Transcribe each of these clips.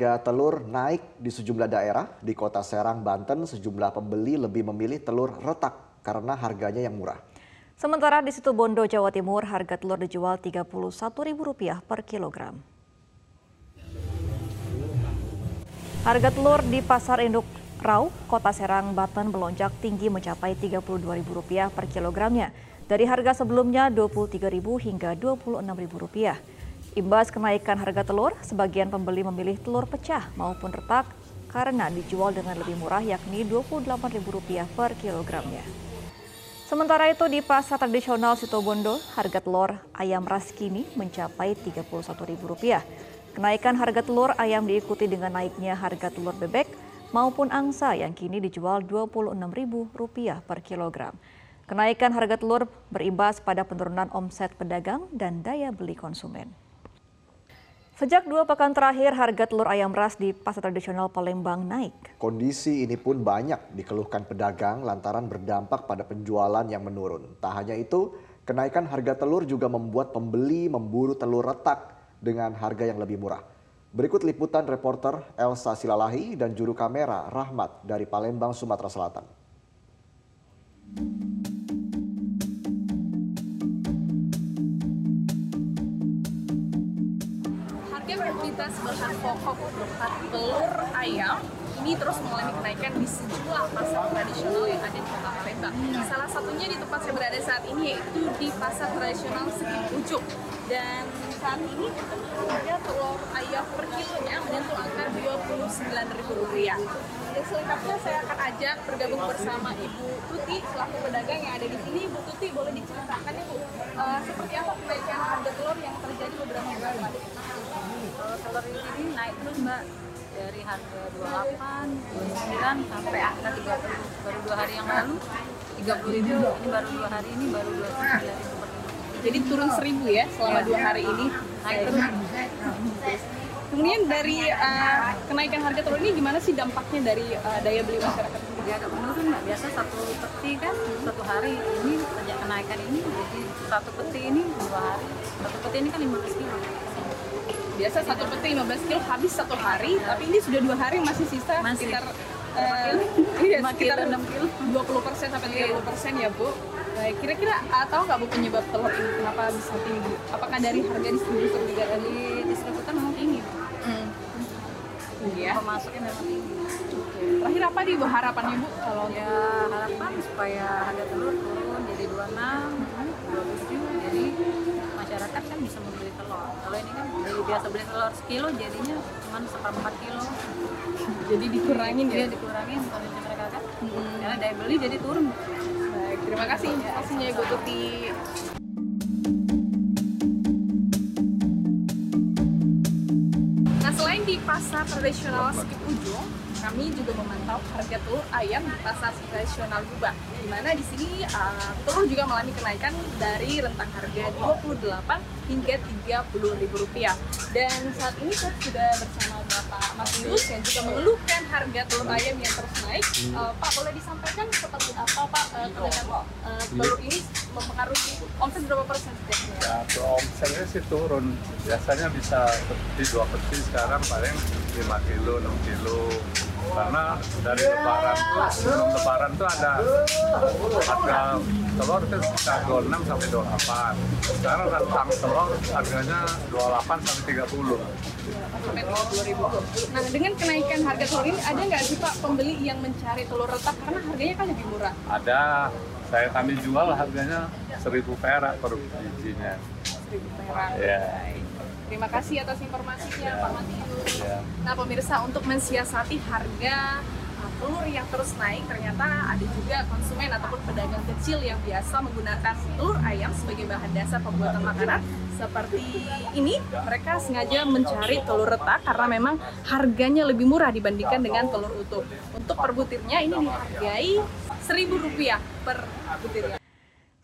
harga telur naik di sejumlah daerah. Di kota Serang, Banten, sejumlah pembeli lebih memilih telur retak karena harganya yang murah. Sementara di situ Bondo, Jawa Timur, harga telur dijual Rp31.000 per kilogram. Harga telur di Pasar Induk Rau, Kota Serang, Banten melonjak tinggi mencapai Rp32.000 per kilogramnya. Dari harga sebelumnya Rp23.000 hingga Rp26.000. Imbas kenaikan harga telur, sebagian pembeli memilih telur pecah maupun retak karena dijual dengan lebih murah yakni Rp28.000 per kilogramnya. Sementara itu di pasar tradisional Situbondo, harga telur ayam ras kini mencapai Rp31.000. Kenaikan harga telur ayam diikuti dengan naiknya harga telur bebek maupun angsa yang kini dijual Rp26.000 per kilogram. Kenaikan harga telur berimbas pada penurunan omset pedagang dan daya beli konsumen. Sejak dua pekan terakhir, harga telur ayam ras di pasar tradisional Palembang naik. Kondisi ini pun banyak dikeluhkan pedagang lantaran berdampak pada penjualan yang menurun. Tak hanya itu, kenaikan harga telur juga membuat pembeli memburu telur retak dengan harga yang lebih murah. Berikut liputan reporter Elsa Silalahi dan juru kamera Rahmat dari Palembang, Sumatera Selatan. Komoditas bahan pokok berupa telur ayam ini terus mengalami kenaikan di sejumlah pasar tradisional yang ada di kota Palembang. Salah satunya di tempat saya berada saat ini yaitu di pasar tradisional Sekip Ujuk. Dan saat ini harga telur ayam per kilonya menyentuh angka Rp29.000. Dan selengkapnya saya akan ajak bergabung bersama Ibu Tuti selaku pedagang yang ada di sini. Ibu Tuti boleh diceritakan ya Bu, uh, seperti apa kenaikan harga telur yang terjadi beberapa hari lalu? Kalau telur ini naik terus Mbak. Dari harga 28, 29 sampai angka 30 baru dua hari yang lalu. 30 ribu ini baru dua hari ini baru 29 ribu. Jadi turun seribu ya selama ya. dua hari ini? Naik terus. Kemudian dari uh, kenaikan harga telur ini gimana sih dampaknya dari uh, daya beli masyarakat? Ya agak menurun nggak biasa satu peti kan satu hari ini sejak kenaikan ini jadi satu peti ini dua hari. Satu peti ini kan 15 kilo biasa satu peti 15 kilo habis satu hari tapi ini sudah dua hari masih sisa masih. sekitar uh, iya, sekitar kilo, 6 kilo 20 persen sampai 30 persen ya bu Baik, kira-kira uh, tahu nggak bu penyebab telur ini kenapa bisa tinggi? Apakah dari harga distributor juga dari distributor memang tinggi? Hmm. Tinggi ya? Pemasoknya memang tinggi. Terakhir apa nih bu harapannya bu? Kalau ya harapan supaya harga telur turun jadi 26, 27, jadi masyarakat kan bisa membeli telur. Kalau ini kan dari biasa beli telur sekilo jadinya cuma seperempat kilo. jadi dikurangin ya? dikurangin konsumsi mereka kan. Hmm. Karena daya beli jadi turun. Baik, terima kasih informasinya Ibu Tuti. Nah, selain di pasar tradisional Skip Ujung, kami juga memantau harga telur ayam di pasar tradisional Gubah. Di mana di sini uh, telur juga mengalami kenaikan dari rentang harga 28 hingga 30 ribu rupiah. Dan saat ini saya sudah bersama Bapak Mas Yus yang juga mengeluhkan harga telur ayam yang terus naik. Uh, Pak boleh disampaikan seperti apa Pak uh, kenaikan uh, telur ini mempengaruhi omset berapa persen Ya, omsetnya sih turun. Biasanya bisa seperti dua peti sekarang paling 5 kilo, 6 kilo karena dari lebaran tuh sebelum lebaran tuh ada harga telur itu sekitar 26 sampai 28 sekarang rentang telur harganya 28 sampai 30 sampai 20 ribu. Nah dengan kenaikan harga telur ini ada nggak sih Pak pembeli yang mencari telur retak karena harganya kan lebih murah? Ada, saya kami jual harganya 1000 perak per bijinya. 1000 perak. Ya. Terima kasih atas informasinya ya. Pak Matius. Ya. Nah pemirsa untuk mensiasati harga telur yang terus naik ternyata ada juga konsumen ataupun pedagang kecil yang biasa menggunakan telur ayam sebagai bahan dasar pembuatan makanan. Seperti ini mereka sengaja mencari telur retak karena memang harganya lebih murah dibandingkan dengan telur utuh. Untuk per butirnya ini dihargai Rp1.000 per butirnya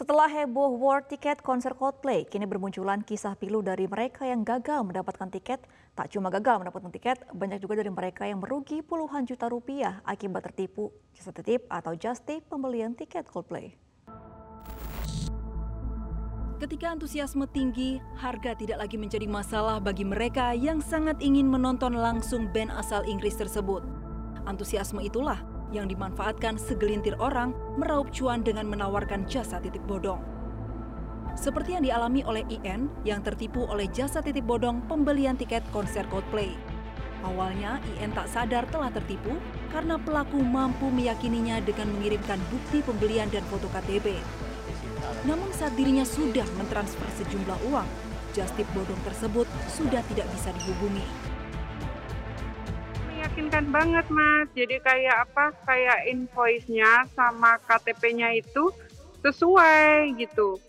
setelah heboh war tiket konser Coldplay, kini bermunculan kisah pilu dari mereka yang gagal mendapatkan tiket. Tak cuma gagal mendapatkan tiket, banyak juga dari mereka yang merugi puluhan juta rupiah akibat tertipu jasa titip atau just tip pembelian tiket Coldplay. Ketika antusiasme tinggi, harga tidak lagi menjadi masalah bagi mereka yang sangat ingin menonton langsung band asal Inggris tersebut. Antusiasme itulah yang dimanfaatkan segelintir orang meraup cuan dengan menawarkan jasa titip bodong. Seperti yang dialami oleh IN yang tertipu oleh jasa titip bodong pembelian tiket konser Coldplay. Awalnya IN tak sadar telah tertipu karena pelaku mampu meyakininya dengan mengirimkan bukti pembelian dan foto KTP. Namun saat dirinya sudah mentransfer sejumlah uang, Justip bodong tersebut sudah tidak bisa dihubungi. Meyakinkan banget mas, jadi kayak apa, kayak invoice-nya sama KTP-nya itu sesuai gitu.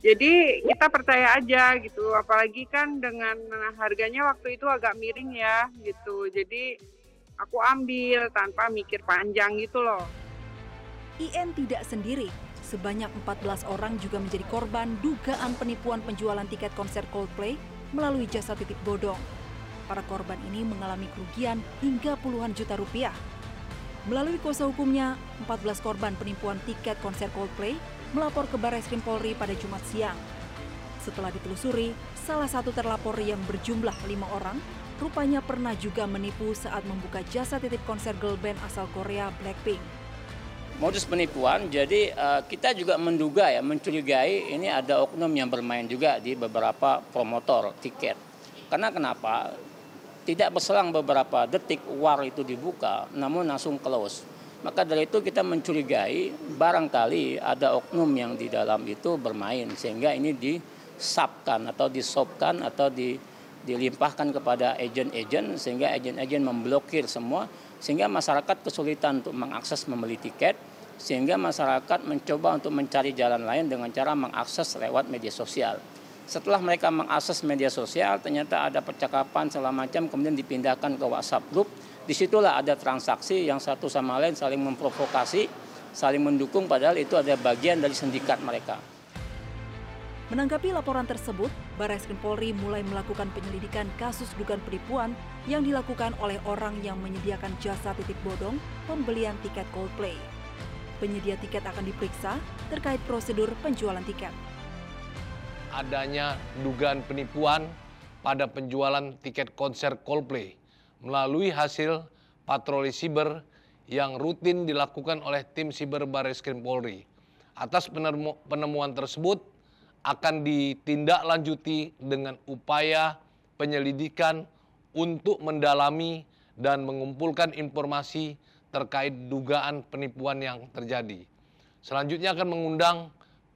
Jadi kita percaya aja gitu, apalagi kan dengan harganya waktu itu agak miring ya gitu. Jadi aku ambil tanpa mikir panjang gitu loh. IN tidak sendiri, sebanyak 14 orang juga menjadi korban dugaan penipuan penjualan tiket konser Coldplay melalui jasa titip bodong. Para korban ini mengalami kerugian hingga puluhan juta rupiah. Melalui kuasa hukumnya, 14 korban penipuan tiket konser Coldplay melapor ke Baris Krim Polri pada Jumat siang. Setelah ditelusuri, salah satu terlapor yang berjumlah lima orang rupanya pernah juga menipu saat membuka jasa titip konser girl band asal Korea Blackpink modus penipuan. Jadi uh, kita juga menduga ya, mencurigai ini ada oknum yang bermain juga di beberapa promotor tiket. Karena kenapa? Tidak berselang beberapa detik war itu dibuka, namun langsung close. Maka dari itu kita mencurigai barangkali ada oknum yang di dalam itu bermain sehingga ini disapkan atau disopkan atau di, dilimpahkan kepada agen-agen sehingga agen-agen memblokir semua sehingga masyarakat kesulitan untuk mengakses membeli tiket sehingga masyarakat mencoba untuk mencari jalan lain dengan cara mengakses lewat media sosial. Setelah mereka mengakses media sosial, ternyata ada percakapan segala macam, kemudian dipindahkan ke WhatsApp group. Di situlah ada transaksi yang satu sama lain saling memprovokasi, saling mendukung, padahal itu ada bagian dari sindikat mereka. Menanggapi laporan tersebut, Barreskrim Polri mulai melakukan penyelidikan kasus dugaan penipuan yang dilakukan oleh orang yang menyediakan jasa titip bodong pembelian tiket Coldplay. Penyedia tiket akan diperiksa terkait prosedur penjualan tiket. Adanya dugaan penipuan pada penjualan tiket konser Coldplay melalui hasil patroli siber yang rutin dilakukan oleh tim siber Barreskrim Polri. Atas penemuan tersebut, akan ditindaklanjuti dengan upaya penyelidikan untuk mendalami dan mengumpulkan informasi terkait dugaan penipuan yang terjadi. Selanjutnya akan mengundang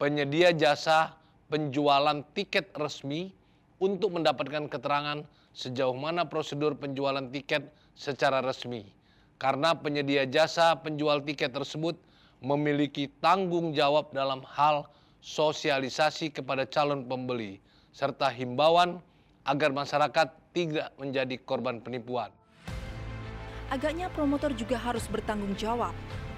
penyedia jasa penjualan tiket resmi untuk mendapatkan keterangan sejauh mana prosedur penjualan tiket secara resmi. Karena penyedia jasa penjual tiket tersebut memiliki tanggung jawab dalam hal sosialisasi kepada calon pembeli, serta himbauan agar masyarakat tidak menjadi korban penipuan. Agaknya promotor juga harus bertanggung jawab,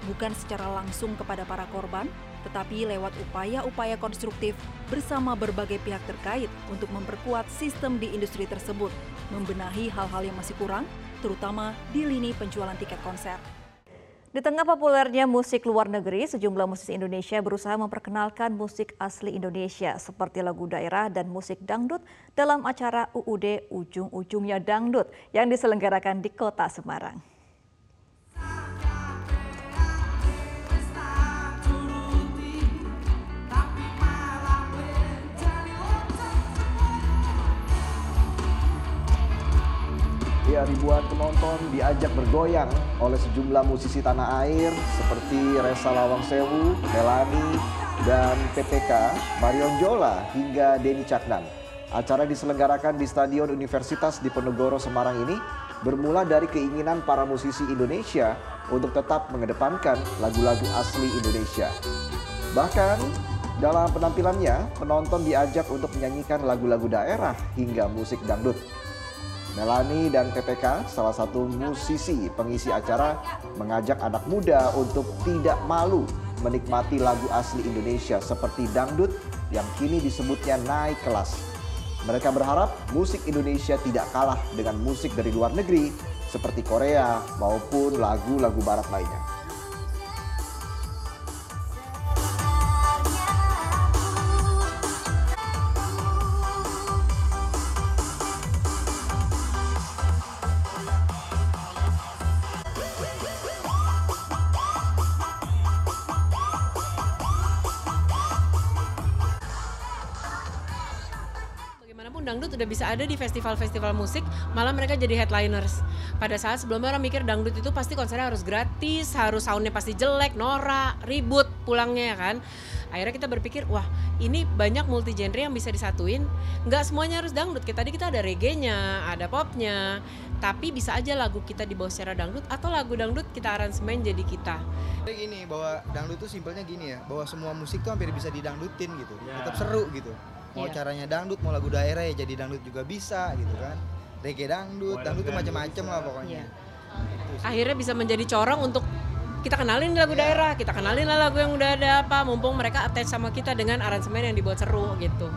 bukan secara langsung kepada para korban, tetapi lewat upaya-upaya konstruktif bersama berbagai pihak terkait untuk memperkuat sistem di industri tersebut, membenahi hal-hal yang masih kurang, terutama di lini penjualan tiket konser. Di tengah populernya musik luar negeri, sejumlah musisi Indonesia berusaha memperkenalkan musik asli Indonesia seperti lagu daerah dan musik dangdut dalam acara UUD Ujung-Ujungnya Dangdut yang diselenggarakan di kota Semarang. Ya, ribuan penonton diajak bergoyang oleh sejumlah musisi tanah air seperti Resa Lawang Sewu, Melani, dan PPK, Marion Jola, hingga Denny Caknan. Acara diselenggarakan di Stadion Universitas Diponegoro Semarang ini bermula dari keinginan para musisi Indonesia untuk tetap mengedepankan lagu-lagu asli Indonesia. Bahkan dalam penampilannya, penonton diajak untuk menyanyikan lagu-lagu daerah hingga musik dangdut. Melani dan PPK, salah satu musisi pengisi acara, mengajak anak muda untuk tidak malu menikmati lagu asli Indonesia seperti dangdut yang kini disebutnya naik kelas. Mereka berharap musik Indonesia tidak kalah dengan musik dari luar negeri seperti Korea maupun lagu-lagu barat lainnya. Dangdut udah bisa ada di festival-festival musik, malah mereka jadi headliners. Pada saat sebelumnya orang mikir dangdut itu pasti konsernya harus gratis, harus soundnya pasti jelek, norak, ribut pulangnya ya kan. Akhirnya kita berpikir, wah ini banyak multi genre yang bisa disatuin. Nggak semuanya harus dangdut. Kita tadi kita ada reggae-nya, ada popnya, tapi bisa aja lagu kita dibawa secara dangdut atau lagu dangdut kita aransemen jadi kita. Jadi gini bahwa dangdut tuh simpelnya gini ya, bahwa semua musik tuh hampir bisa didangdutin gitu, tetap seru gitu. Mau Iya. caranya dangdut, mau lagu daerah ya jadi dangdut juga bisa gitu kan. Reggae dangdut, dangdut tuh macam-macam lah pokoknya. Iya. Gitu akhirnya bisa menjadi corong untuk kita kenalin lagu daerah, kita kenalin lah lagu yang udah ada apa, mumpung mereka attach sama kita dengan aransemen yang dibuat seru gitu.